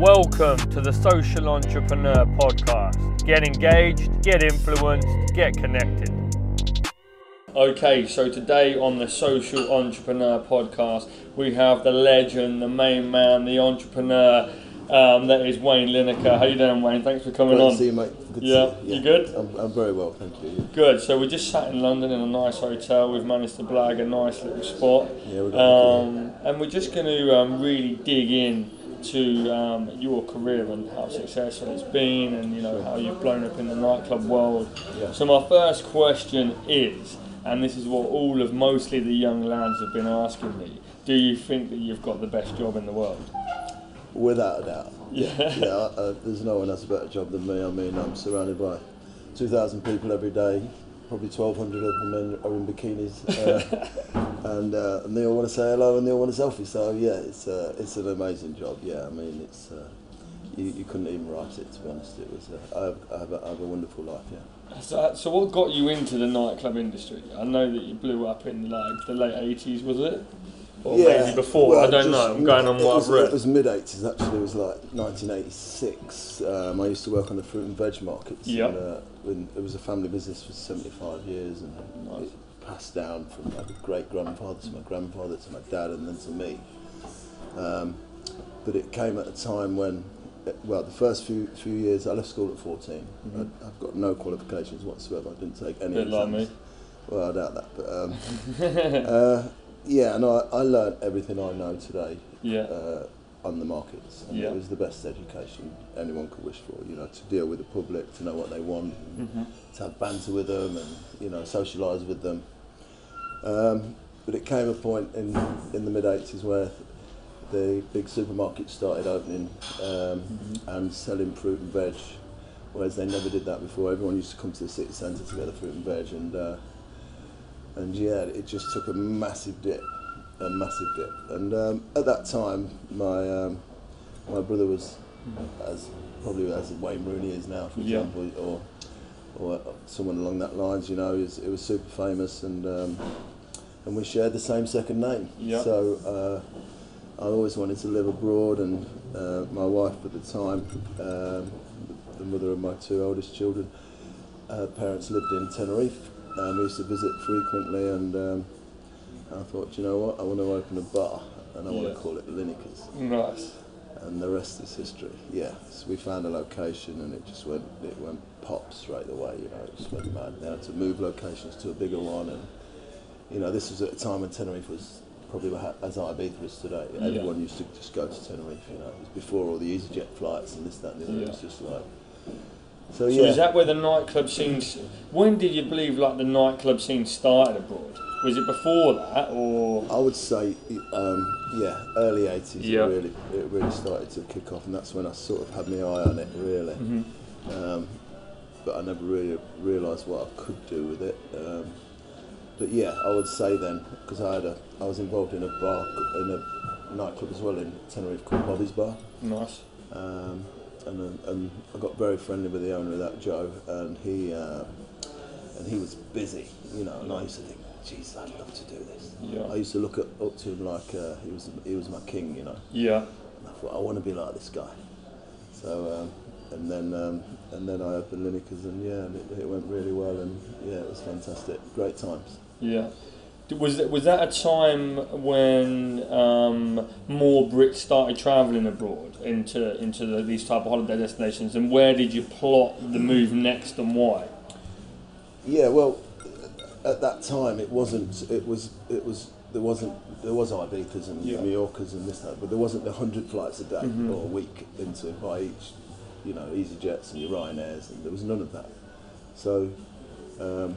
Welcome to the Social Entrepreneur Podcast. Get engaged, get influenced, get connected. Okay, so today on the Social Entrepreneur Podcast, we have the legend, the main man, the entrepreneur. Um, that is Wayne Lineker. How you doing, Wayne? Thanks for coming Great on. to see you, mate. Good to Yeah, see you. you good? I'm, I'm very well, thank you. Good. So we just sat in London in a nice hotel. We've managed to blag a nice little spot. Yeah, we're going Um, and we're just going to um, really dig in to um, your career and how successful it's been, and you know how you've blown up in the nightclub world. Yeah. So my first question is, and this is what all of mostly the young lads have been asking me: Do you think that you've got the best job in the world? Without a doubt. Yeah. Yeah, uh, there's no one has a better job than me. I mean, I'm surrounded by 2,000 people every day. Probably 1,200 of them in, are in bikinis, uh, and, uh, and they all want to say hello and they all want a selfie. So yeah, it's uh, it's an amazing job. Yeah, I mean, it's uh, you, you couldn't even write it. To be honest, it was. Uh, I, have, I, have a, I have a wonderful life. Yeah. So, so what got you into the nightclub industry? I know that you blew up in like the late eighties, was it? Or maybe before? well, I don't know. I'm going on what was, I've read. It was mid 80s actually. It was like 1986. Um, I used to work on the fruit and veg markets. Yep. And, uh, when it was a family business for 75 years, and Nice. it passed down from my great grandfather to my grandfather to my dad, and then to me. Um, but it came at a time when, uh, well, the first few few years I left school at 14. Mhm. I, I've got no qualifications whatsoever. I didn't take any Bit like exams. me. Well, I doubt that, but um, uh, yeah, and I, I learned everything I know today yeah. uh, on the markets. And Yeah. It was the best education anyone could wish for, you know, to deal with the public, to know what they want, Mhm. to have banter with them and, you know, socialise with them. Um, but it came a point in, in the mid 80s where the big supermarkets started opening um, Mhm. and selling fruit and veg, whereas they never did that before. Everyone used to come to the city centre to get the fruit and veg, and uh, and yeah, it just took a massive dip, a massive dip. And um, at that time, my um, my brother was as probably as Wayne Rooney is now, for Yeah. example, or or someone along that lines. You know, it was, it was super famous, and um, and we shared the same second name. Yeah. So. Uh, I always wanted to live abroad, and uh, my wife at the time, um, the mother of my two oldest children, her parents lived in Tenerife, and we used to visit frequently. And I thought, you know what, I want to open a bar, and I want Yeah. to call it Lineker's, Nice. and the rest is history. Yeah, so we found a location, and it just went, it went pop straight away. You know, it just went mad. Now to move locations to a bigger one, and you know, this was at a time when Tenerife was probably as Ibiza is today. Yeah. Everyone used to just go to Tenerife, you know. It was before all the EasyJet flights and this, that, and the other. It was just like. So, So yeah. is that where the nightclub scene? When did you believe like the nightclub scene started abroad? Was it before that or? I would say, um, yeah, early 80s Yeah. it really it really started to kick off, and that's when I sort of had my eye on it, really. Mhm. Um, but I never really realised what I could do with it. Um, but yeah, I would say then, because I had a, I was involved in a bar, in a nightclub as well in Tenerife called Bobby's Bar. Nice. Um, and, and I got very friendly with the owner of that, Joe, and he uh, and he was busy, you know. And I used to think, geez, I'd love to do this. Yeah. I used to look up, up to him like uh, he was he was my king, you know. Yeah. And I thought I want to be like this guy. So um, and then um, and then I opened Lineker's, and yeah, and it, it went really well, and yeah, it was fantastic, great times. Yeah. Was that, was that a time when um, more Brits started travelling abroad into into the, these type of holiday destinations, and where did you plot the move next, and why? Yeah, well, at that time it wasn't. It was. It was. There wasn't. There was Ibizas and Yeah. Mallorcas and this that, but there wasn't the hundred flights a day Mhm. or a week into Ibiza, you know, EasyJets and your Ryanairs, and there was none of that. So, um,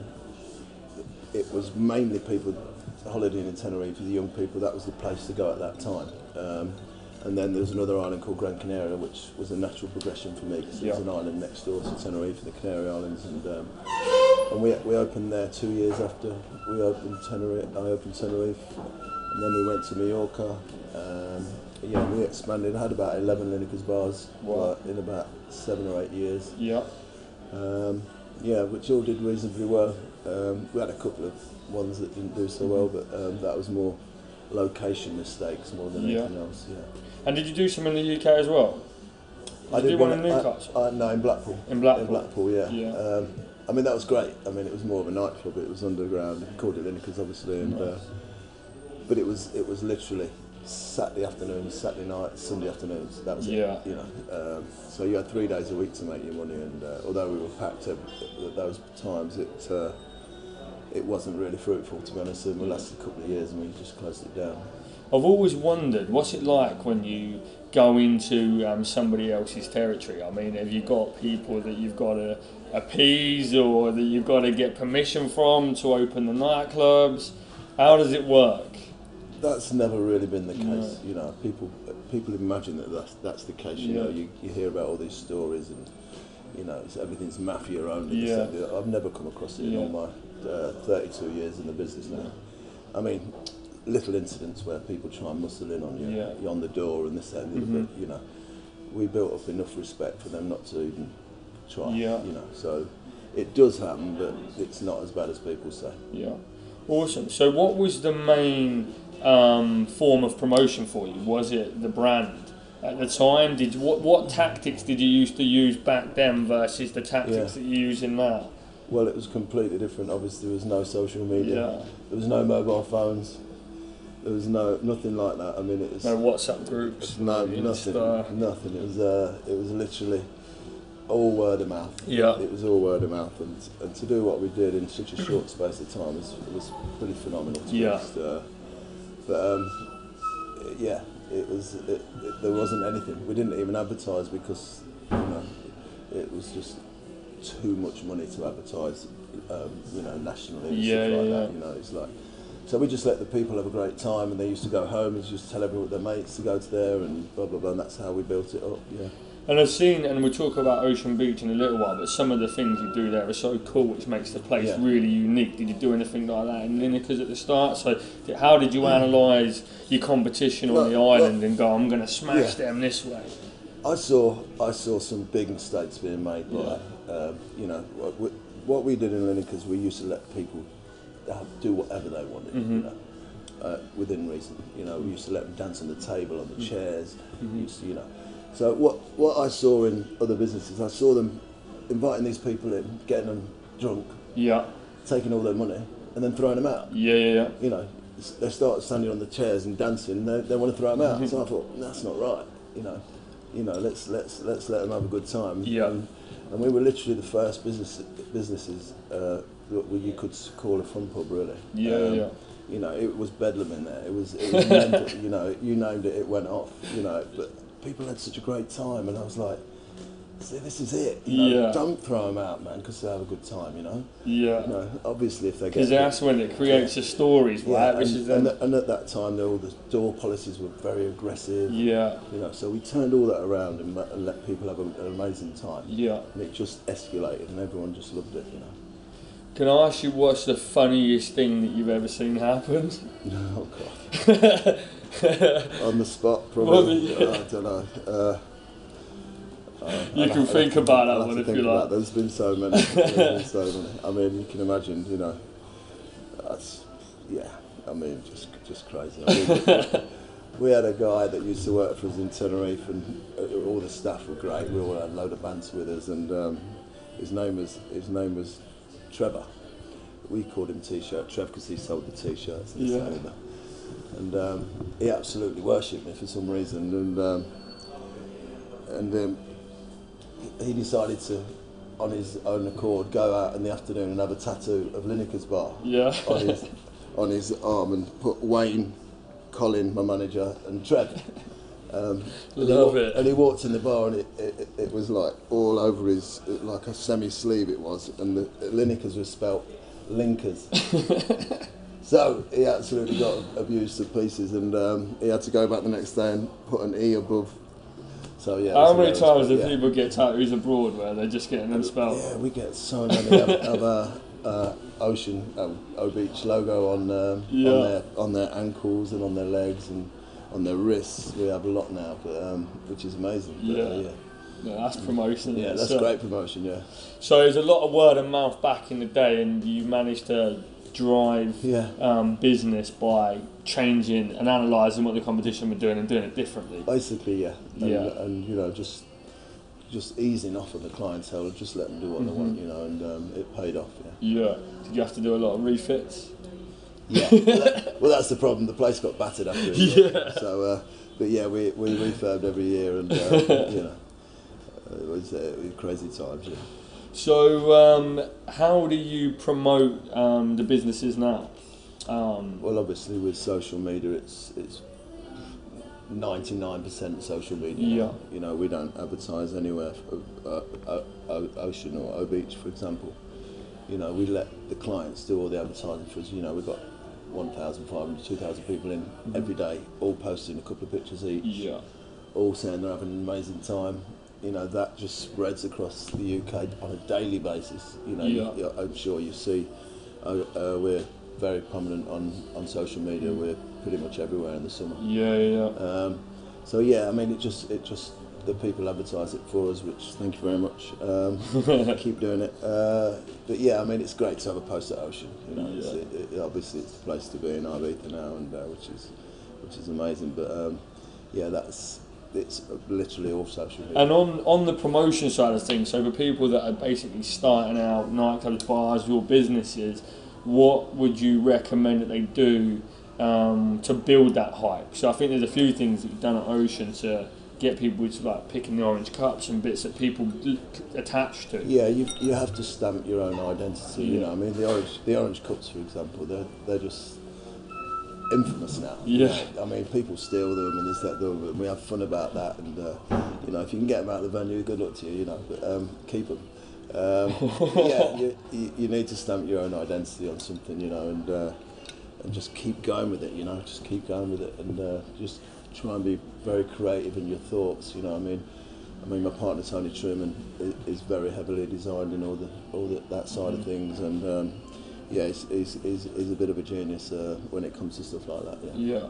it was mainly people holidaying in Tenerife for the young people. That was the place to go at that time. Um, and then there was another island called Gran Canaria, which was a natural progression for me because it was an island next door to Tenerife, the Canary Islands, and um, and we, we opened there two years after we opened Tenerife. I opened Tenerife, and then we went to Mallorca. Um, yeah, we expanded. I had about 11 Lineker's bars Wow. in about seven or eight years. Yeah. Um, yeah, which all did reasonably well. Um, we had a couple of ones that didn't do so well, but um, that was more location mistakes more than Yeah. anything else. Yeah. And did you do some in the UK as well? I did, did one in Newcastle. I, I, no, in Blackpool. In Blackpool. In Blackpool, yeah. Yeah. Um, I mean, that was great. I mean, it was more of a nightclub. It was underground. Called it Lineker's, obviously, and uh, but it was it was literally Saturday afternoons, Saturday nights, Sunday afternoons. That was yeah. it. You know, um, so you had three days a week to make your money, and uh, although we were packed at, at those times, it uh, it wasn't really fruitful to be honest. And we lasted a couple of years, and we just closed it down. I've always wondered what's it like when you go into um, somebody else's territory. I mean, have you got people that you've got to appease or that you've got to get permission from to open the nightclubs? How does it work? That's never really been the case. No. You know, people people imagine that that's, that's the case. You yeah. know, you, you hear about all these stories and you know everything's mafia only. Yeah. I've never come across it yeah. in all my uh, 32 years in the business now. I mean, little incidents where people try and muscle in on you, yeah. you on the door and this and the mm-hmm. but you know, we built up enough respect for them not to even try. Yeah. You know, so it does happen, but it's not as bad as people say. Yeah. Awesome. So, what was the main um, form of promotion for you? Was it the brand at the time? Did what what tactics did you used to use back then versus the tactics yeah. that you're using now? Well, it was completely different. Obviously, there was no social media. Yeah. There was no mobile phones. There was no nothing like that. I mean, it was no WhatsApp groups. No, nothing. Nothing. It was uh, it was literally all word of mouth. Yeah. It was all word of mouth, and, and to do what we did in such a short space of time was was pretty phenomenal. yeah. Uh, but um, yeah, it was. It, it, there wasn't anything. We didn't even advertise because you know it was just too much money to advertise. Um, you know, nationally and yeah, stuff like yeah. that. You know, it's like. So we just let the people have a great time, and they used to go home and just tell everyone their mates to go to there, and blah blah blah. And that's how we built it up. Yeah. And I've seen, and we'll talk about Ocean Beach in a little while, but some of the things you do there are so cool, which makes the place yeah. really unique. Did you do anything like that in Lineker's at the start? So, how did you analyse your competition on the island and go, I'm going to smash yeah. them this way? I saw, I saw some big mistakes being made by, yeah. um, you know, what we, what we did in Lineker's, we used to let people do whatever they wanted, mm-hmm. you know. Uh, within reason, you know, we used to let them dance on the table, on the mm-hmm. chairs, mm-hmm. used to, you know, so what what I saw in other businesses, I saw them inviting these people in, getting them drunk, yeah, taking all their money, and then throwing them out. Yeah, yeah, yeah. You know, they start standing on the chairs and dancing. And they, they want to throw them out. Mm-hmm. So I thought that's not right. You know, you know, let's let's let's let them have a good time. Yeah. And, and we were literally the first business businesses uh, that you could call a fun pub, really. Yeah, um, yeah. You know, it was bedlam in there. It was, it was mental, you know, you named it, it went off. You know, but people had such a great time, and I was like, see, this is it. You know, yeah. Don't throw them out, man, because they have a good time, you know? Yeah. You know, obviously, if they get. Because that's when it creates yeah. the stories, right? Yeah, and, and, and, at that time, all the door policies were very aggressive. Yeah. You know, so we turned all that around and, and let people have an amazing time. Yeah. And it just escalated, and everyone just loved it, you know. Can I ask you what's the funniest thing that you've ever seen happen? Oh, God. on the spot, probably. Well, yeah. I don't know. Uh, uh, you can think about that one if you like. There's been so many. been so many. I mean, you can imagine. You know, that's yeah. I mean, just just crazy. I mean, we had a guy that used to work for us in Tenerife, and uh, all the staff were great. We all had a load of bands with us, and um, his name was his name was Trevor. We called him T-shirt Trev because he sold the T-shirts. And yeah and um, he absolutely worshipped me for some reason, and um, and um, he decided to, on his own accord, go out in the afternoon and have a tattoo of Lineker's bar yeah. on his on his arm and put Wayne, Colin, my manager, and Trev. Um, Love and it. And he walked in the bar and it, it, it was like all over his, like a semi sleeve it was, and the Lineker's was spelt Linkers. So he absolutely got abused to pieces, and um, he had to go back the next day and put an E above. So yeah. How many times do yeah. people get tattoos abroad where they're just getting them spelled? Yeah, we get so many of, of our uh, Ocean um, O Beach logo on um, yeah. on their on their ankles and on their legs and on their wrists. We have a lot now, but um, which is amazing. But, yeah. Uh, yeah. That's promotion. Yeah, that's so, great promotion. Yeah. So there's a lot of word of mouth back in the day, and you managed to drive yeah. um, business by changing and analysing what the competition were doing and doing it differently. Basically, yeah. And, yeah. And, you know, just just easing off of the clientele, just let them do what they want, Mm-hmm. you know, and um, it paid off. Yeah. Yeah. Did you have to do a lot of refits? Yeah. well, that- well, that's the problem. The place got battered after. it. Yeah. So, uh, but yeah, we we refurbed every year, and uh, you know, it was, uh, crazy times. Yeah. So, um, how do you promote um, the businesses now? Um, Well, obviously with social media, it's it's ninety nine percent social media. now. Yeah. You know, we don't advertise anywhere, for, uh, uh, Ocean or O Beach, for example. You know, we let the clients do all the advertising for us. You know, we've got 1,500, 2,000 people in every day, all posting a couple of pictures each, yeah. all saying they're having an amazing time. You know, that just spreads across the UK on a daily basis. You know, Yeah. you- I'm sure you see uh, uh, we're very prominent on, on social media. We're pretty much everywhere in the summer. Yeah, yeah. Um, so yeah, I mean, it just it just the people advertise it for us, which thank you very much. Um, keep doing it. Uh, but yeah, I mean, it's great to have a post at Ocean. You know, it's, it, it, obviously it's the place to be in Ibiza now, and uh, which is which is amazing. But um, yeah, that's it's literally all social media. And on, on the promotion side of things, so for people that are basically starting out, nightclubs, bars, your businesses, what would you recommend that they do um, to build that hype? So I think there's a few things that you've done at Ocean to get people to like picking the orange cups and bits that people attach to. Yeah, you you have to stamp your own identity. You Yeah. know, I mean, the orange the orange cups, for example, they're they're just infamous now. Yeah. I mean, people steal them and this that, the other, we have fun about that. And uh, you know, if you can get them out of the venue, good luck to you. You know, but um, keep them. Um, yeah, you, you, you need to stamp your own identity on something. You know, and uh, and just keep going with it. You know, just keep going with it, and uh, just try and be very creative in your thoughts. You know, I mean. I mean, my partner Tony Truman is very heavily designed in all the all the, that side of things, and um, yeah, he's, he's, he's, he's a bit of a genius uh, when it comes to stuff like that. Yeah. Yeah,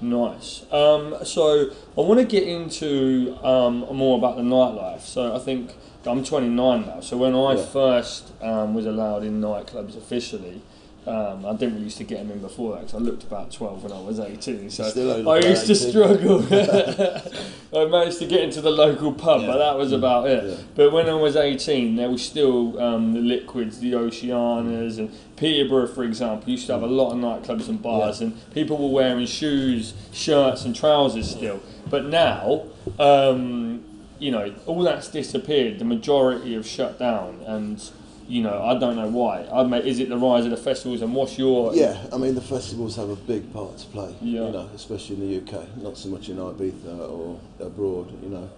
nice. Um, so I want to get into um, more about the nightlife. So I think I'm 29 now. So when I Yeah. first um, was allowed in nightclubs officially. Um, I didn't really used to get them in before that because I looked about 12 when I was 18. So I used to struggle. I managed to get into the local pub, Yeah. but that was about it. Yeah. But when I was 18, there was still um, the liquids, the Oceanas, and Peterborough, for example, used to have a lot of nightclubs and bars, Yeah. and people were wearing shoes, shirts, and trousers still. But now, um, you know, all that's disappeared. The majority have shut down, and you know, I don't know why. I mean, is it the rise of the festivals, and what's your Yeah, I mean the festivals have a big part to play. Yeah. You know, especially in the UK, not so much in Ibiza or abroad. You know,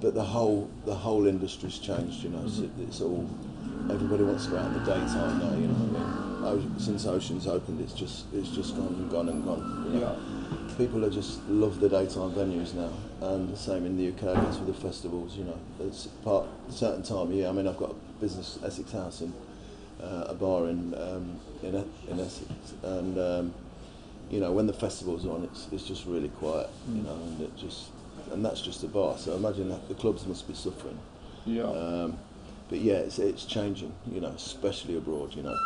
but the whole the whole industry's changed. You know, it's, Mm-hmm. it's all everybody wants to go out in the daytime now. You know, what I mean, since Ocean's opened, it's just it's just gone and gone and gone. You know? People are just love the daytime venues now, and the same in the UK. I guess with the festivals. You know, it's part certain time of year. I mean, I've got a business Essex House and uh, a bar in um, in, in Essex, and um, you know when the festival's on, it's it's just really quiet, you know, and it just and that's just a bar. So imagine that the clubs must be suffering. Yeah. Um, but yeah, it's, it's changing, you know, especially abroad. You know,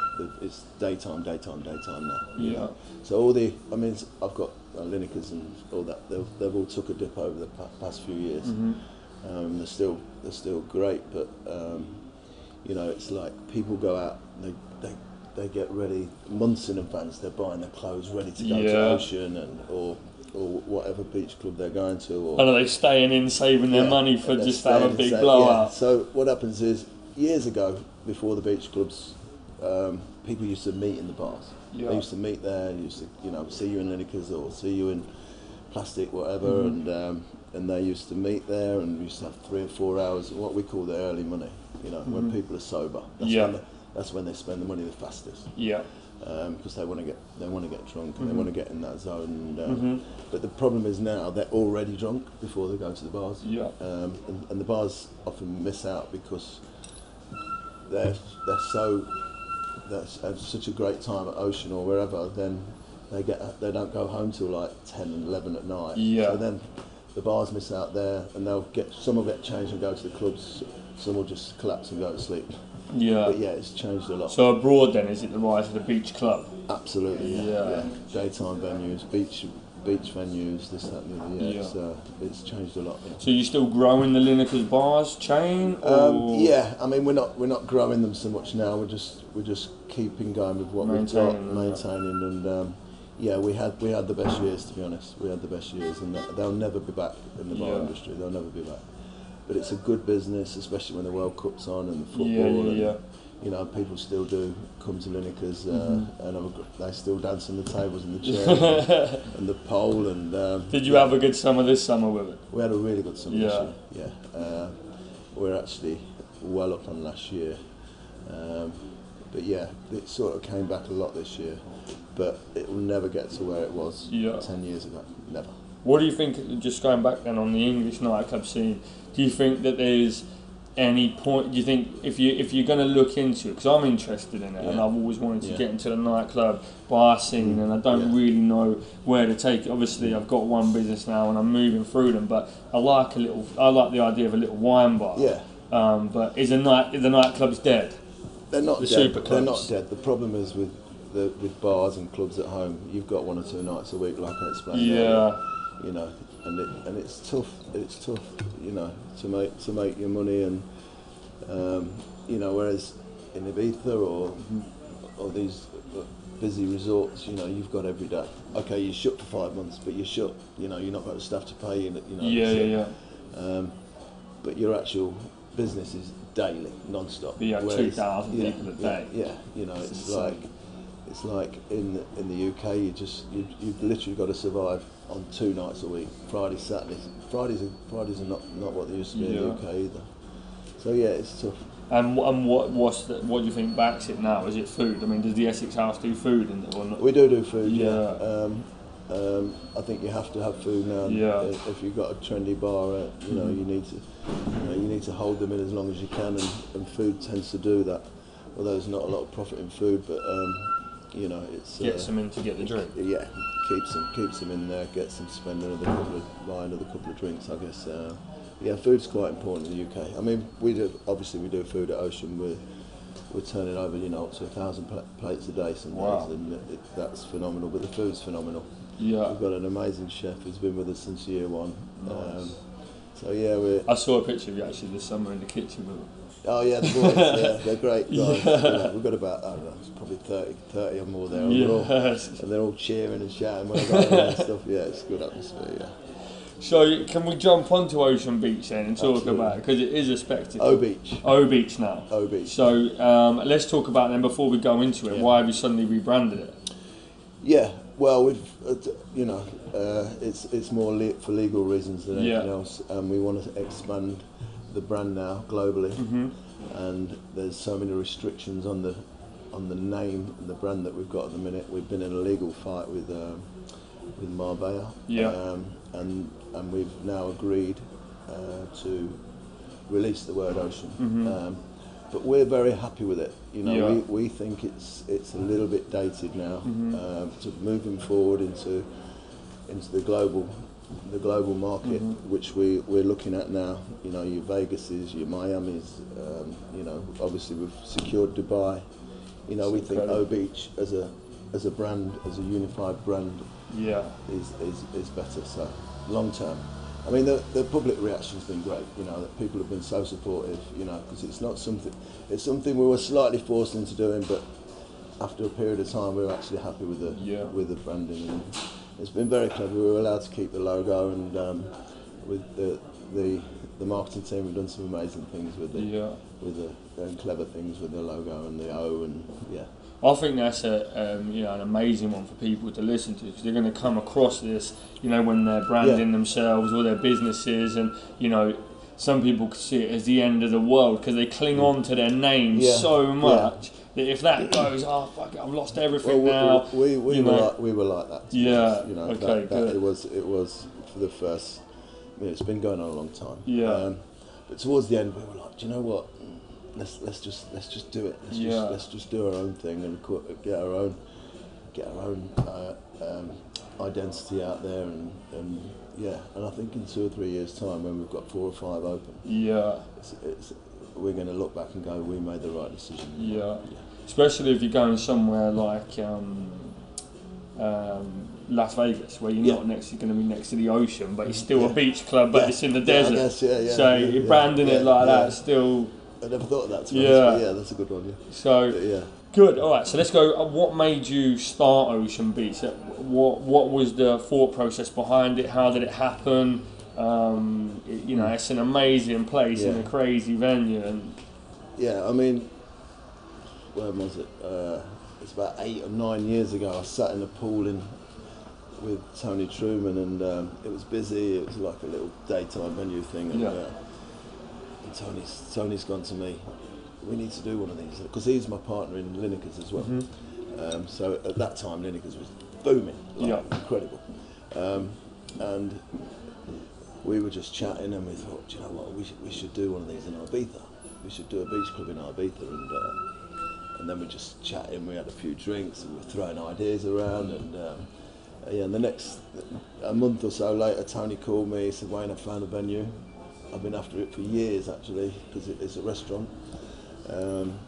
it's daytime, daytime, daytime now. you Yeah. know. So all the, I mean, I've got uh, Linekers and all that. They've, they've all took a dip over the past few years. Mm-hmm. Um, they're still they're still great, but um, you know, it's like people go out, they they they get ready months in advance. They're buying their clothes ready to go Yeah. to Ocean and or or whatever beach club they're going to. Or, And are they staying in, saving their money for just to have a big blowout? yeah. So what happens is, years ago, before the beach clubs, um, people used to meet in the bars. Yeah. They used to meet there. Used to, you know, see you in Lineker's or see you in plastic, whatever, Mm-hmm. and um, and they used to meet there and used to have three or four hours, what we call the early money. You know, when people are sober. That's Mm-hmm. Yeah. When they, that's when they spend the money the fastest Yeah. because they want to get they want to get drunk Mm-hmm. and they want to get in that zone. And, um, But the problem is now they're already drunk before they go to the bars. Yeah. Um, and, and the bars often miss out because they're they're so they have such a great time at Ocean or wherever. Then they get they don't go home till like 10 and 11 at night. Yeah. So then the bars miss out there, and they'll get some will get changed and go to the clubs. Some will just collapse and go to sleep. Yeah. But yeah, it's changed a lot. So abroad, then, is it the rise of the beach club? Absolutely, yeah. Yeah. yeah. Daytime venues, beach beach venues, this, that, and the other. Yeah, Yeah. It's, uh, it's changed a lot. Yeah. So you're still growing the Lineker's bars chain? Um, yeah, I mean we're not we're not growing them so much now. We're just we're just keeping going with what we've Maintaining got, maintaining, and um, yeah, we had we had the best years to be honest. We had the best years, and they'll never be back in the bar industry. They'll never be back. But it's a good business, especially when the World Cup's on and the football. Yeah, yeah, and, yeah. You know, people still do come to Lineker's, uh, Mhm. and a they still dance on the tables and the chairs and, and the pole. And um, Did you have a good summer this summer with it? we had a really good summer Yeah. this year. Yeah, uh, we're actually well up on last year. Um, but yeah, it sort of came back a lot this year. But it will never get to where it was Yeah. ten years ago. Never. What do you think? Just going back then on the English nightclub scene, do you think that there's any point? Do you think if you if you're going to look into it, because I'm interested in it, and I've always wanted to Yeah. get into the nightclub bar scene, and I don't Yeah. really know where to take it. Obviously, I've got one business now, and I'm moving through them, but I like a little. I like the idea of a little wine bar. Yeah, Um, but is a night the nightclub's dead? they're not The dead. They're not dead. The problem is with the with bars and clubs at home. You've got one or two nights a week, like I explained. earlier. Yeah. you know, and it, and it's tough. It's tough, you know, to make to make your money, and um, you know, whereas in Ibiza or or these busy resorts, you know, you've got every day. Okay, you're shut for five months, but you're shut. You know, you're not got the staff to pay you. You know, Yeah, so, yeah, yeah. Um, but your actual business is daily, non-stop. You have Whereas- 2,000 yeah, people a day. Yeah, you know, It's like it's like in the, in the UK, you just you you've literally got to survive on two nights a week, Friday, Saturdays. Fridays are, Fridays are not, not what they used to be in the UK either. So yeah, it's tough. And, and what what's the, what do you think backs it now? Is it food? I mean, does the Essex House do food in or not? We do do food, yeah. Yeah. Um, um, I think you have to have food now. Yeah. If if you've got a trendy bar, uh, you know, Mhm. you need to, you know, you need to hold them in as long as you can, and, and food tends to do that. Although there's not a lot of profit in food, but um, you know, it's Gets uh, them in to get the drink. yeah, keeps them keeps them in there, gets them to spend another couple of buy another couple of drinks. I guess. Uh, yeah, food's quite important in the UK. I mean, we do obviously we do food at Ocean. We're we're turning over, you know, up to a thousand pla- plates a day some Wow. and it, it, that's phenomenal. But the food's phenomenal. Yeah. We've got an amazing chef who's been with us since year one. Nice. Um, so yeah, we're I saw a picture of you actually this summer in the kitchen with them. oh yeah, the boys, yeah, they're great guys. Yeah. You know, we've got about I don't know, it's probably 30, 30 or more there. and they're all- and they're all cheering and shouting when I go and stuff. Yeah, it's a good atmosphere. Yeah. So can we jump onto Ocean Beach then and talk Absolutely. about it because it is a spectacle. O Beach. O Beach now. O Beach. So um, let's talk about them before we go into it. Yeah. Why have you suddenly rebranded it? Yeah, well, we've uh, you know, uh, it's it's more le- for legal reasons than anything Yeah. else, and we want to expand the brand now globally, Mm-hmm. and there's so many restrictions on the on the name and the brand that we've got at the minute. We've been in a legal fight with um, with Marbella, Yeah. um, and and we've now agreed uh, to release the word ocean. Mhm. Um, but we're very happy with it. You know, Yeah. we, we think it's it's a little bit dated now. Mhm. Um, to moving forward into into the global the global market, Mhm. which we we're looking at now. You know, your Vegases, your Miami's. Um, you know, obviously we've secured Dubai. You know, we think O Beach as a as a brand, as a unified brand, Yeah. is, is, is better. So long term. I mean, the, the public reaction's been great. You know, that people have been so supportive. You know, because it's not something. It's something we were slightly forced into doing, but after a period of time, we were actually happy with the Yeah. with the branding. And it's been very clever. We were allowed to keep the logo, and um, with the the the marketing team, we've done some amazing things with the Yeah. with the and clever things with the logo and the O, and yeah. I think that's a um, you know an amazing one for people to listen to because they're going to come across this you know when they're branding Yeah. themselves or their businesses and you know some people could see it as the end of the world because they cling on to their name Yeah. so much that if that goes oh fuck it I've lost everything Well, now we, we, we, were know. like, we were like that. Yeah, honest, You know, okay, that, that good. it was it was for the first. I mean, it's been going on a long time. Yeah. Um, but towards the end, we were like, do you know what? Let's let's just let's just do it. Let's Yeah. just let's just do our own thing and get our own get our own uh, um, identity out there and, and yeah. And I think in two or three years' time, when we've got four or five open, yeah it's, it's, we're going to look back and go, we made the right decision. Yeah. Especially if you're going somewhere like um, um, Las Vegas, where you're Yeah. not next, you're going to be next to the ocean, but it's still Yeah. a beach club, but Yeah. it's in the desert. guess, yeah, yeah, so you're branding it like that, still. I never thought of that. To Yeah. honest, yeah, that's a good one. Yeah, So But yeah. good. All right. So let's go. uh, What made you start Ocean Beach? Uh, What What was the thought process behind it? How did it happen? Um, it- you know, it's an amazing place and a crazy venue, and Yeah, I mean, when was it? Uh, it's about eight or nine years ago. I sat in a pool in with Tony Truman, and um, it was busy. It was like a little daytime venue thing, and, Yeah. uh, and Tony's Tony's gone to me. We need to do one of these because he's my partner in Lineker's as well. Mhm. Um, so at that time, Lineker's was booming, like, Yeah. incredible, um, and we were just chatting, and we thought, "Do you know what, we should, we should do one of these in Ibiza. We should do a beach club in Ibiza, and uh, and then we just chatting. We had a few drinks, and we were throwing ideas around, and um, yeah. And the next a month or so later, Tony called me. He said, "Wayne, I found a venue. I've been after it for years, actually, because it, it's a restaurant." Um,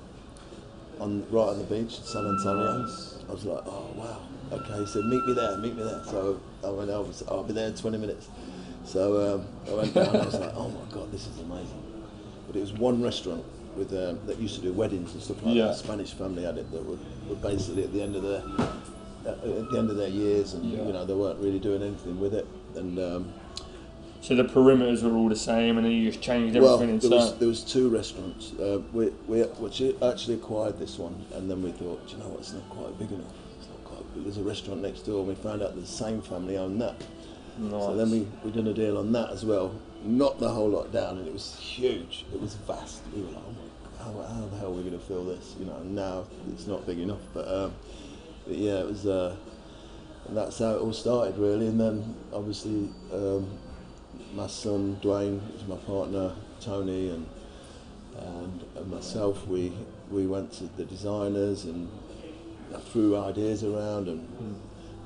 on right on the beach San Antonio. I was like, oh wow, okay. He said, meet me there, meet me there. So I went over. So I'll be there in 20 minutes. So um, I went down. And I was like, oh my god, this is amazing. But it was one restaurant with um, that used to do weddings and stuff like Yeah. that. Spanish family had it that were, were basically at the end of their at the end of their years, and Yeah. you know they weren't really doing anything with it. And um, so the perimeters were all the same, and then you just changed well, everything there was, inside. there was two restaurants. Uh, we, we which actually acquired this one, and then we thought, "Do you know what, it's not quite big enough. It's not quite big. There's a restaurant next door, and we found out the same family owned that. Nice. So then we, we done a deal on that as well. Knocked the whole lot down, and it was huge. It was vast. We were like, oh how, how the hell are we going to fill this? You know, now it's not big enough. But, um, but yeah, it was. Uh, and that's how it all started, really. And then obviously, um, my son Dwayne is my partner, Tony, and and, and myself. We we went to the designers and threw ideas around and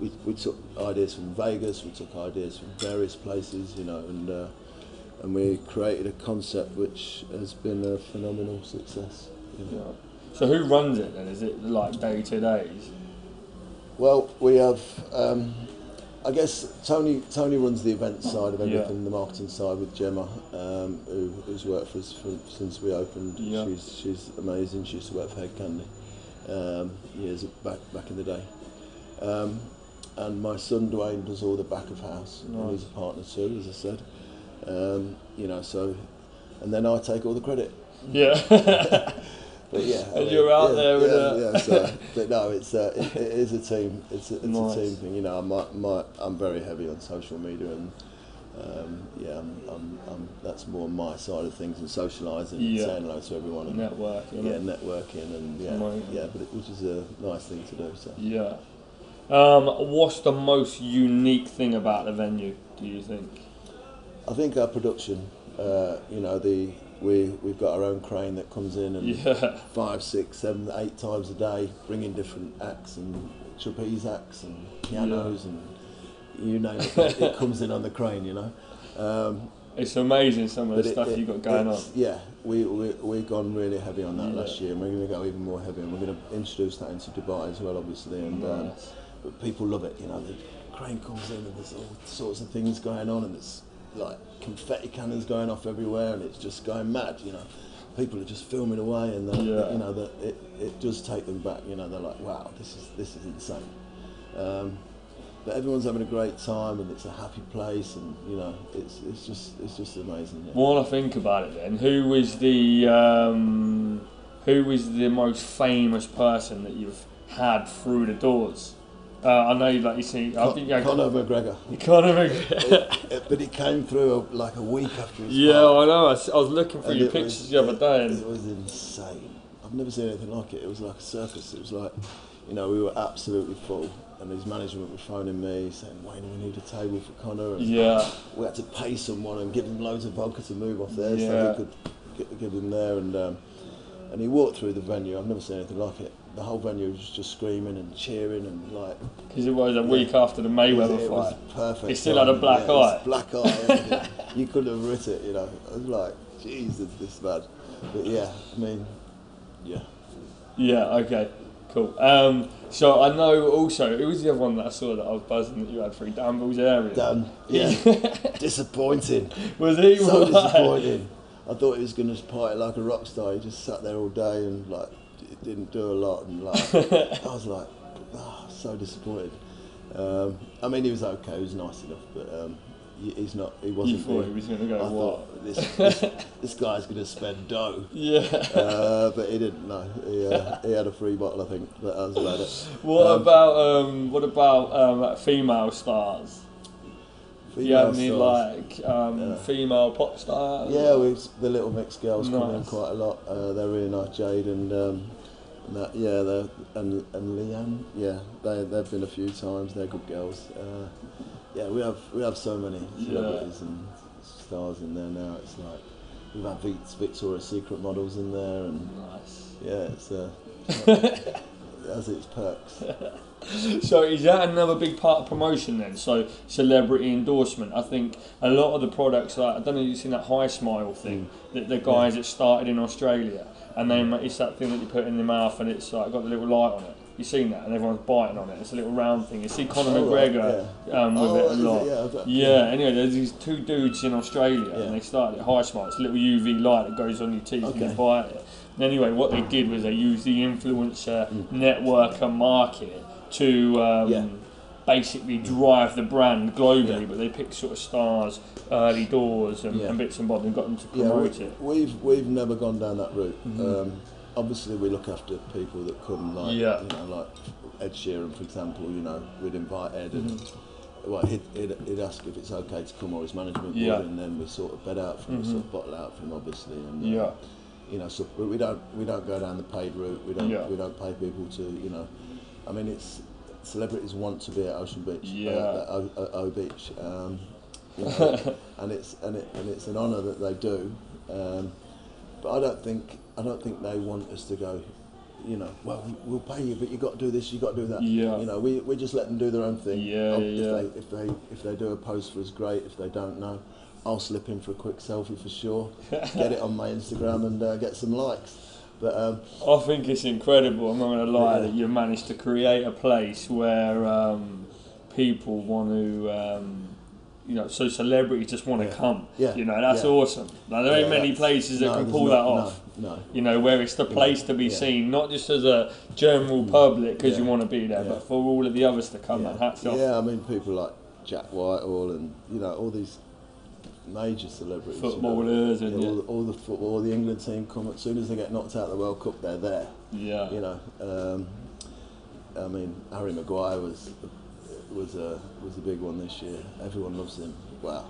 we, we took ideas from Vegas, we took ideas from various places, you know, and uh, and we created a concept which has been a phenomenal success. Yeah. So who runs it then? Is it like day to days? Well, we have, um, I guess Tony Tony runs the event side of Yeah. everything, the marketing side with Gemma, um, who, who's worked for us for, since we opened. Yeah. She's she's amazing. She used to work for Hed Kandi um, years back back in the day. Um, and my son Dwayne does all the back of house, and he's a partner too, as I said. Um, you know, so, and then I take all the credit. Yeah. But yeah, I And you're out there with yeah, yeah, so, but no, it's uh, it, it is a team. It's a, it's Nice. a team thing. You know, I'm my, I'm very heavy on social media, and um, yeah, I'm, I'm, I'm, that's more my side of things and socialising and saying hello to everyone. And, Networking. yeah, networking and yeah, yeah, but it, which is a nice thing to do. So. Yeah. Um, what's the most unique thing about the venue? Do you think? I think our production, uh, you know, the we we've got our own crane that comes in and Yeah. five, six, seven, eight times a day, bringing different acts and trapeze acts and pianos and you name it, it comes in on the crane, you know. Um, It's amazing some of the it- stuff it- you got going on. Yeah, we we we've gone really heavy on that Yeah. last year, and we're going to go even more heavy, and we're going to introduce that into Dubai as well, obviously. And um, but people love it, you know. The crane comes in, and there's all sorts of things going on, and it's like confetti cannons going off everywhere, and it's just going mad, you know. People are just filming away, and they're- Yeah. you know that it, it does take them back. You know, they're like, wow, this is this is insane. Um, but everyone's having a great time, and it's a happy place, and you know, it's it's just it's just amazing. Yeah. While I think about it, then, who was the um, who was the most famous person that you've had through the doors? Uh, I know, like you see, I Con- think yeah, Conor McGregor. Conor. It- but he came through a, like a week after his yeah. I know. I was looking through And your pictures was- the other day, It was insane. I've never seen anything like it. It was like a circus. It was like, you know, we were absolutely full, and his management were phoning me saying, "Wayne, we need a table for Conor." And yeah, we had to pay someone and give him loads of vodka to move off there, Yeah. so we could get, give him there. And um, and he walked through the venue. I've never seen anything like it. The whole venue was just screaming and cheering and like because it was a Yeah. week after the Mayweather it was fight. perfect. He still had a black yeah, eye. Black eye. yeah. you couldn't have writ it, you know. I was like, Jesus, this bad. But yeah, I mean, yeah. Yeah, okay. Cool. Um, so I know also who was the other one that I saw that I was buzzing that you had free Danville's area. Done. Yeah. Disappointing. Was he so Right. disappointing. I thought he was going to party like a rock star. He just sat there all day and like d- didn't do a lot and like I was like, oh, so disappointed. Um, I mean, he was okay. He was nice enough, but um, he- he's not. He wasn't. You thought he was going to go I what? thought this, this, this guy's going to spend dough. Yeah. Uh, but he didn't. No, he, uh, he had a free bottle, I think. But that was about it. What Um, about um, what about um, female stars? Do you have any Female stars. like um, Yeah. female pop stars? Yeah, we the Little Mix girls come in quite a lot. Uh, they're really nice, Jade and, um, that. Yeah, they're and and Leigh-Anne. Yeah, they they've been a few times. They're good girls. Uh, yeah, we have we have so many celebrities and stars in there now. It's like we've had Vic- Victoria's Secret models in there, and Nice. yeah, it's uh, has its perks. So is that another big part of promotion then? So celebrity endorsement. I think a lot of the products, like I don't know, if you've seen that HiSmile thing, that the guys that started in Australia, and then it's that thing that you put in your mouth and it's like got the little light on it. You've seen that, and everyone's biting on it. It's a little round thing. You see Conor Oh, right, McGregor um, with Oh, it a it? lot. Yeah, Yeah, anyway, there's these two dudes in Australia Yeah. and they started at HiSmile. It's a little UV light that goes on your teeth and you bite it. And anyway, what they did was they used the influencer Mm. network and market to um, Yeah. Basically drive the brand globally, Yeah. but they pick sort of stars, early doors and, Yeah. and bits and bobs and got them to Yeah, promote we, it. we've we've never gone down that route. Mhm. Um, obviously, we look after people that come, like Yeah. you know, like Ed Sheeran, for example. You know, we'd invite Ed, and Mm-hmm. well, he'd, he'd, he'd ask if it's okay to come or his management Yeah. would, and then we sort of bed out for him, Mhm. sort of bottle out for him, obviously. And, uh, Yeah. you know, so we don't we don't go down the paid route. We don't Yeah. we don't pay people to you know. I mean, it's celebrities want to be at Ocean Beach, Yeah. uh, o, o, o Beach, um, you know, and it's and it and it's an honour that they do. Um, but I don't think I don't think they want us to go. You know, well, we'll pay you, but you got to do this, you got to do that. Yeah. You know, we, we just let them do their own thing. Yeah, yeah, if They, if they if they do a post for us, great. If they don't know, I'll slip in for a quick selfie for sure. get it on my Instagram and uh, get some likes. But um, I think it's incredible. I'm not going to lie Yeah. that you managed to create a place where um, people want to, um, you know, so celebrities just want to Yeah. come. Yeah, You know, that's yeah. awesome. Now, there ain't yeah, many places that no, can pull not- that off. No, no. You know, where it's the place to be yeah. seen, not just as a general public because you want to be there, Yeah. but for all of the others to come. Man, hats off. Yeah, I mean people like Jack Whitehall and you know all these major celebrities, you know. Footballers and Yeah, all, the, all the football, the England team come as soon as they get knocked out of the World Cup, they're there. Yeah. You know, um, I mean Harry Maguire was was a was a big one this year. Everyone loves him. Wow.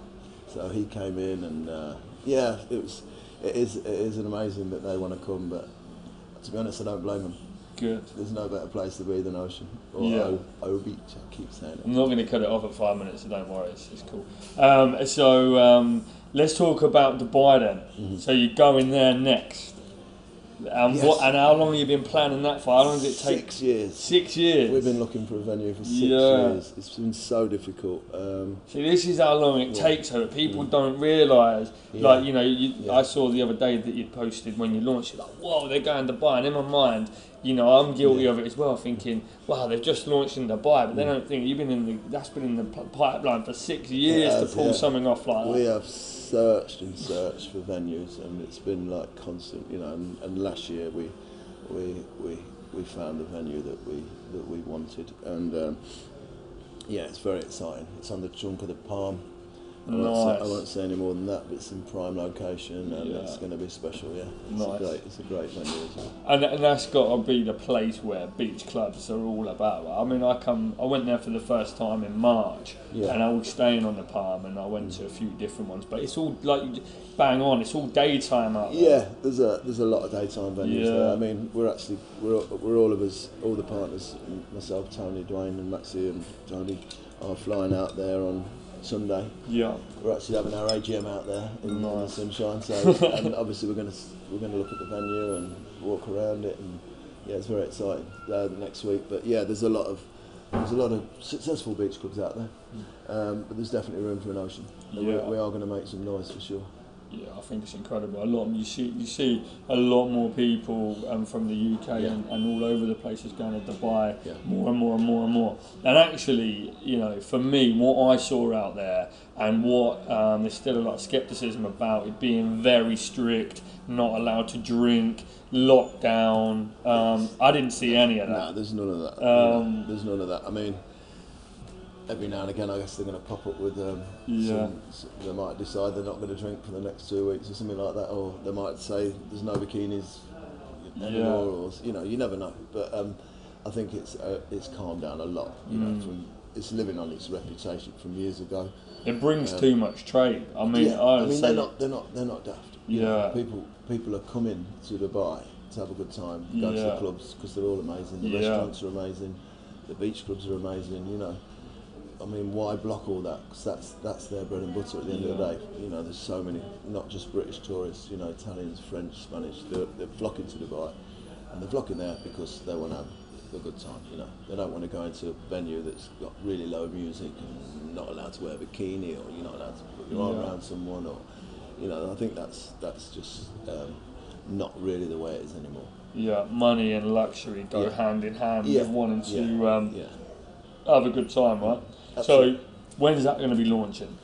So he came in and uh, yeah, it was it is it is an amazing that they want to come, but to be honest, I don't blame them. Good. There's no better place to be than Ocean or Yeah. O, o Beach. I keep saying it. I'm not going to cut it off at five minutes, so don't worry, it's, it's cool. Um, so um, let's talk about Dubai then. So you're going there next. Um, Yes. what, and how long have you been planning that for? How long does it take? Six years. Six years. We've been looking for a venue for six Yeah. years. It's been so difficult. Um, See, this is how long it Yeah. takes. So people don't realise. Yeah. Like you know, you. I saw the other day that you posted when you launched. You're like, whoa, they're going to Dubai. And in my mind, you know, I'm guilty of it as well. Thinking, wow, they've just launched in Dubai, but they Mm. don't think you've been in the. That's been in the pipeline for six years has, to pull something off like we that. have searched and searched for venues, and it's been like constant, you know. And, and last year we we we we found the venue that we that we wanted, and um, yeah, it's very exciting. It's on the trunk of the Palm. I won't, say, I won't say any more than that, but it's in prime location, and Yeah. it's going to be special. Yeah, it's Nice. a great, it's a great venue as well. And, and that's got to be the place where beach clubs are all about. I mean, I come, I went there for the first time in March, Yeah. and I was staying on the Palm, and I went to a few different ones. But it's all like bang on. It's all daytime out there. Yeah, there's a there's a lot of daytime venues Yeah. there. I mean, we're actually we're we're all of us, all the partners, myself, Tony, Dwayne, and Maxie, and Tony, are flying out there on Sunday. Yeah. We're actually having our AGM out there in, in the Nice. sunshine. So, and obviously we're gonna we're gonna look at the venue and walk around it, and yeah, it's very exciting uh, next week. But yeah, there's a lot of there's a lot of successful beach clubs out there, um, but there's definitely room for an ocean. Yeah. we, we are going to make some noise for sure. Yeah, I think it's incredible. A lot you see you see a lot more people um, from the UK Yeah. and, and all over the places going to Dubai Yeah. more and more and more and more. And actually, you know, for me, what I saw out there and what um, there's still a lot of skepticism about it being very strict, not allowed to drink, lockdown. Um, I didn't see any of that. No, there's none of that. Um, there's none of that. I mean, every now and again, I guess they're going to pop up with. Um, Yeah. some, they might decide they're not going to drink for the next two weeks or something like that, or they might say there's no bikinis anymore, Yeah. or you know, you never know. But um, I think it's uh, it's calmed down a lot. You Mm. know, from it's living on its reputation from years ago. It brings Um, too much trade. I mean, yeah, I, I mean say they're not they're not they're not daft. You know, Yeah. people people are coming to Dubai to have a good time, go to the clubs because they're all amazing. The Yeah. restaurants are amazing, the beach clubs are amazing. You know, I mean, why block all that? Because that's that's their bread and butter at the end of the day. You know, there's so many, not just British tourists. You know, Italians, French, Spanish. They're, they're flocking to Dubai, and they're flocking there because they want to have a good time. You know, they don't want to go into a venue that's got really low music and not allowed to wear a bikini, or you're not allowed to put your arm Yeah. around someone, or you know, I think that's that's just um, not really the way it is anymore. yeah, money and luxury go Yeah. hand in hand Yeah. with wanting to Yeah. um, Yeah, have a good time, right? Absolutely. So, when is that going to be launching?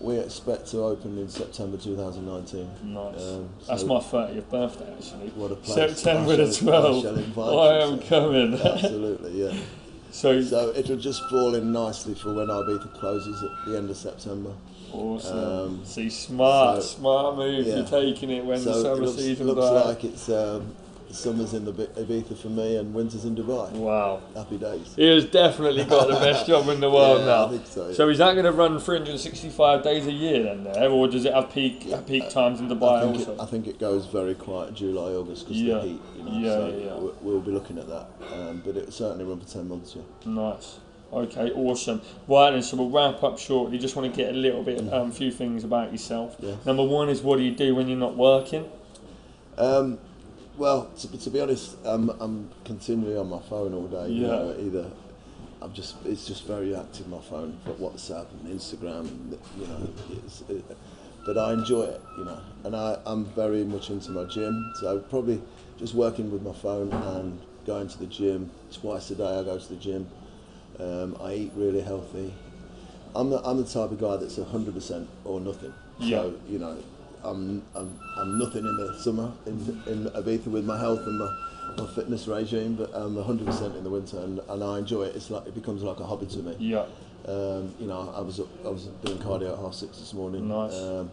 we expect to open in September 2019. Nice. Um, That's my 30th birthday, actually. What a place. September the shall- I 12th. I am so- coming. Absolutely, yeah. so, So it'll just fall in nicely for when Ibiza closes at the end of September. awesome. um, See, smart, so- smart move. yeah. You're taking it when the summer it looks, season's looks like it's um, summer's in the Bi- Ibiza for me and winter's in Dubai. Wow. Happy days. He has definitely got the best job in the world Yeah, now. I think so, yeah. So is that going to run 365 days a year then there, or does it have peak Yeah, peak I- times in Dubai I think, it, also? I think it goes very quiet July, August because Yeah. of the heat. You know, Yeah, so yeah, yeah. we- We'll be looking at that, um, but it certainly run for ten months. Yeah. Nice. Okay, awesome. Right then, so we'll wrap up shortly. Just want to get a little bit, um, a few things about yourself. Number one is what do you do when you're not working? Um, well, to, to be honest, I'm, I'm continually on my phone all day. You Yeah. know, either I'm just it's just very active my phone for WhatsApp and Instagram. And, you know, it's, it, but I enjoy it. You know, and I, I'm very much into my gym. So probably just working with my phone and going to the gym twice a day. I go to the gym. Um, I eat really healthy. I'm the, I'm the type of guy that's 100% or nothing. Yeah. So, you know, I'm, I'm, I'm nothing in the summer in, in Ibiza with my health and my, my fitness regime, but I'm 100% in the winter and, and I enjoy it. It's like, it becomes like a hobby to me. Yeah. Um, you know, I was up, I was doing cardio at half six this morning. Nice. Um,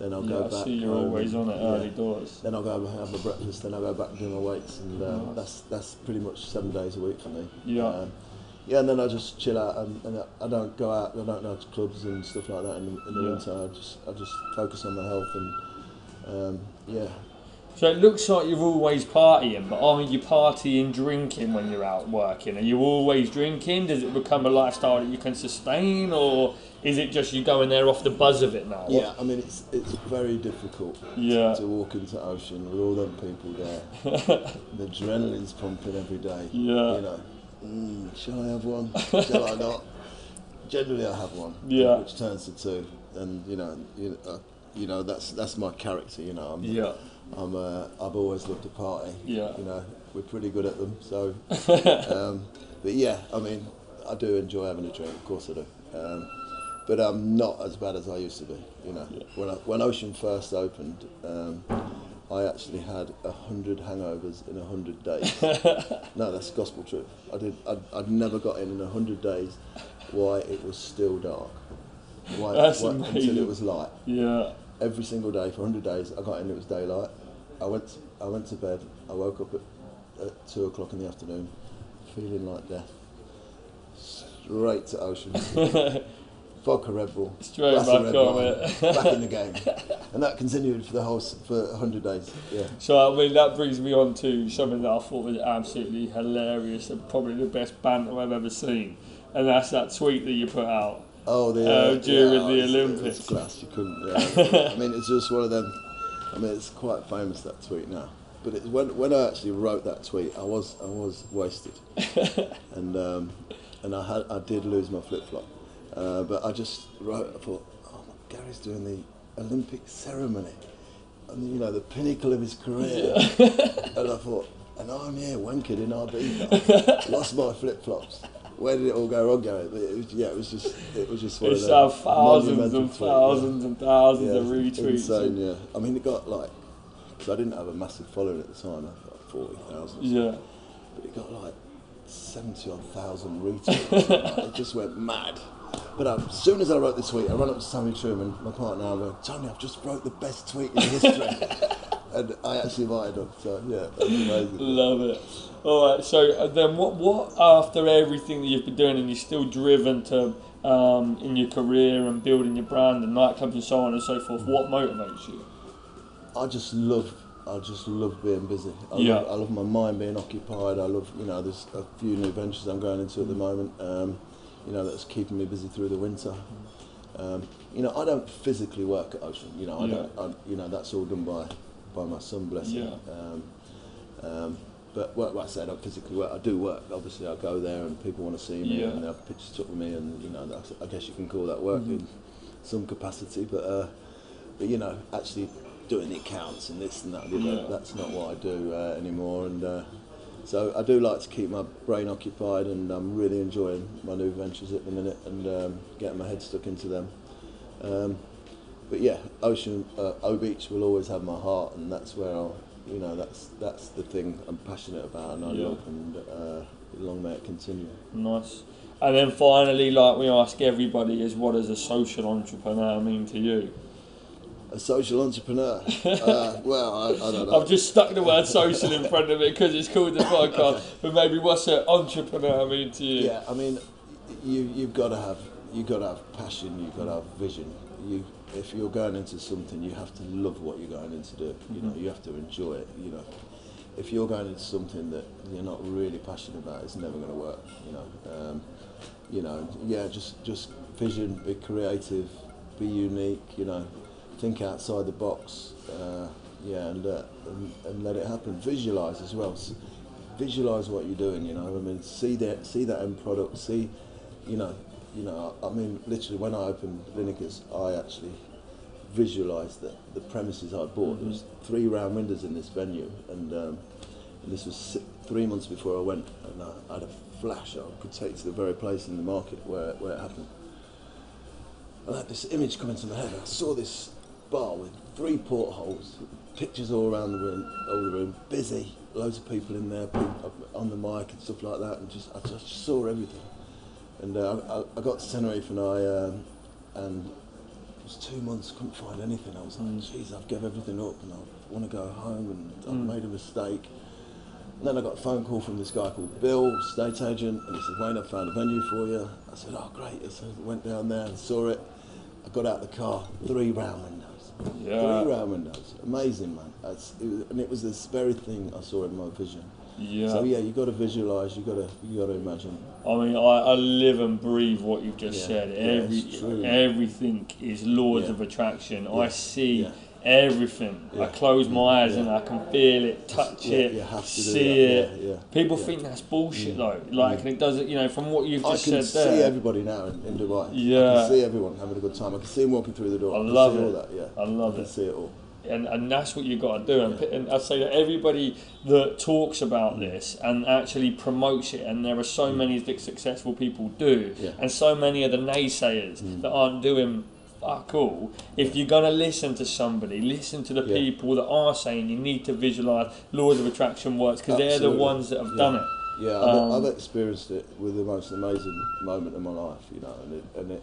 then I'll Yeah, go I back. see you're home always on it yeah. early doors. Then I'll go have my breakfast. Then I'll go back and do my weights, and uh, Nice. that's that's pretty much seven days a week for me. Yeah. Um, yeah, and then I just chill out, and, and I don't go out. I don't go to clubs and stuff like that in, the- in the Yeah. winter. I just I just focus on my health and um, yeah. So it looks like you're always partying, but aren't you partying drinking when you're out working? Are you always drinking? Does it become a lifestyle that you can sustain, or is it just you going there off the buzz of it now? Yeah, I mean it's it's very difficult Yeah. to walk into Ocean with all them people there. the adrenaline's pumping every day. Yeah. You know, mm, shall I have one? shall I not? Generally, I have one. Yeah. Which turns to two, and you know, you, uh, you know that's that's my character. You know, I'm, Yeah. I'm uh, I've always loved to party. Yeah. You know, we're pretty good at them. So, um, but yeah, I mean, I do enjoy having a drink. Of course, I do. Um, but I'm not as bad as I used to be. You know, Yeah. when I, when Ocean first opened, um, I actually had a hundred hangovers in a hundred days. no, that's gospel truth. I did. I'd, I'd never got in in a hundred days. Why it was still dark. Why, That's why- until it was light Yeah. every single day for 100 days. I got in, it was daylight. I went, I went to bed. I woke up at, at two o'clock in the afternoon, feeling like death. Straight to Ocean. Vodka Red Bull. Straight glass back red on wine, it. back in the game, and that continued for the whole for 100 days. Yeah. So I mean that brings me on to something that I thought was absolutely hilarious and probably the best banter I've ever seen, and that's that tweet that you put out. Oh, the Oh, during yeah, the Olympics. It's class. You couldn't. Yeah. I mean, it's just one of them. I mean, it's quite famous that tweet now. But it, when when I actually wrote that tweet, I was I was wasted, and um, and I had I did lose my flip flop, uh, but I just wrote. I thought, oh, Gary's doing the Olympic ceremony, and you know the pinnacle of his career. and I thought, and I'm here wanking in Ibiza, lost my flip flops. Where did it all go wrong, Gary? It was, yeah, it was just, it was just one It's of those thousands and tweet, yeah. thousands and thousands Yeah, of retweets. Insane, yeah. I mean, it got like, because I didn't have a massive following at the time, I thought 40,000. Yeah. But it got like 70 odd thousand retweets. Like, it just went mad. But um, as soon as I wrote the tweet, I ran up to Sammy Truman, my partner, and I went, Tony, I've just wrote the best tweet in history. and I actually invited him. So, yeah, that was amazing. Love it. All right. So uh, then, what what after everything that you've been doing, and you're still driven to um, in your career and building your brand and nightclubs and so on and so forth? What motivates you? I just love, I just love being busy. I, Yeah. love, I love my mind being occupied. I love, you know, there's a few new ventures I'm going into at the moment. Um, you know, that's keeping me busy through the winter. Um, you know, I don't physically work at Ocean. You know, I Yeah. don't. I, you know, that's all done by, by my son, bless him. Yeah. Um, um, but what, I say, I don't physically work. I do work. Obviously, I go there and people want to see me Yeah. and they have pictures took with me, and you know, I guess you can call that work Mhm. in some capacity. But uh, but you know, actually doing the accounts and this and that, and Yeah. that's not what I do uh, anymore. And uh, so I do like to keep my brain occupied, and I'm really enjoying my new ventures at the minute and um, getting my head stuck into them. Um, but yeah, Ocean uh, O Beach will always have my heart, and that's where I'll, you know, that's that's the thing I'm passionate about, and I Yeah. love, and uh, long may it continue. Nice. And then finally, like we ask everybody, is what does a social entrepreneur mean to you? A social entrepreneur. uh, well, I, I don't know. I've just stuck the word social in front of it because it's called the podcast. But maybe what's an entrepreneur mean to you? Yeah, I mean, you you've got to have you've got to have passion. You've got to have vision. You if you're going into something, you have to love what you're going into do. You know, you have to enjoy it. You know, if you're going into something that you're not really passionate about, it's never going to work. You know, um, you know, yeah, just just vision, be creative, be unique. You know, think outside the box. Uh, yeah, and, uh, and and let it happen. Visualize as well. Visualize what you're doing. You know, I mean, see that see that end product. See, you know, you know. I mean, literally, when I opened Lineker's, I actually visualised the, the premises I bought. There was three round windows in this venue, and, um, and this was si- three months before I went, and I, I had a flash I could take to the very place in the market where, where it happened. And I had this image come into my head. I saw this bar with three portholes, pictures all around the room, all the room, busy, loads of people in there, on the mic and stuff like that, and just I just saw everything. And uh, I, I got to Tenerife and I um, and it was two months, couldn't find anything. I was like, geez, I've given everything up and I want to go home and I've Mm. made a mistake. And then I got a phone call from this guy called Bill, state agent, and he said, Wayne, I found a venue for you. I said, oh, great. So I went down there and saw it. I got out of the car, three round. Yeah. Three round windows. Amazing, man. That's, it was, and it was this very thing I saw in my vision. Yeah. So yeah, you got to visualize. You got to you got to imagine. I mean, I, I live and breathe what you've just Yeah, said. yeah, Every true. everything is laws Yeah. of attraction. I Yeah, see yeah. everything. I close my eyes Yeah. and I can feel it, touch Yeah, it, you have to see it. People think that's bullshit Mm. though. Like, Mm. and it doesn't. You know, from what you've just said there. I can see everybody now in, in Dubai. I Yeah. can see everyone having a good time. I can see them walking through the door. I can love see it. all that. Yeah, I love I can it. see it all. and, and that's what you've got to do. And, and I say that everybody that talks about this and actually promotes it, and there are so many successful people do, and so many of the naysayers Mm. that aren't doing fuck all. If you're gonna listen to somebody, listen to the Yeah. people that are saying you need to visualize laws of attraction works because they're the ones that have Yeah. done it. Yeah, I've, Um, I've experienced it with the most amazing moment of my life, you know, and it and it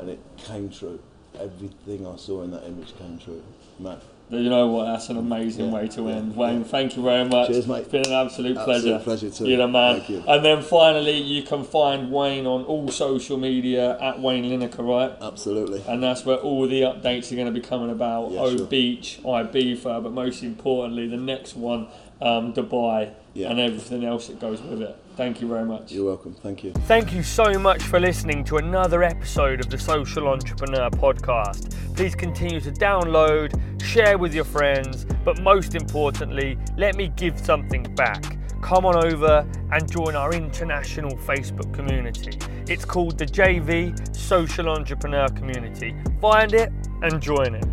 and it came true. Everything I saw in that image came true. Man, You know what? That's an amazing Yeah. way to Yeah. end. Wayne, Yeah. thank you very much. Cheers, mate. It's been an absolute, absolute pleasure. pleasure too. You're the man. Thank you. And then finally, you can find Wayne on all social media at Wayne Lineker, right? Absolutely. And that's where all the updates are going to be coming about. Yeah, O sure. Beach, Ibiza, but most importantly, the next one, um, Dubai, and everything else that goes with it. Thank you very much. You're welcome. Thank you. Thank you so much for listening to another episode of the Social Entrepreneur Podcast. Please continue to download, share with your friends, but most importantly, let me give something back. Come on over and join our international Facebook community. It's called the JV Social Entrepreneur Community. Find it and join it.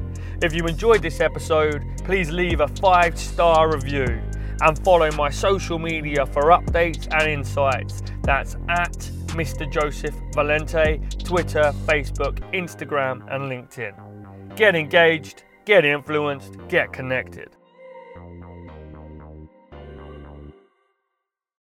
If you enjoyed this episode, please leave a five star review and follow my social media for updates and insights. That's at Mr. Joseph Valente, Twitter, Facebook, Instagram, and LinkedIn. Get engaged, get influenced, get connected.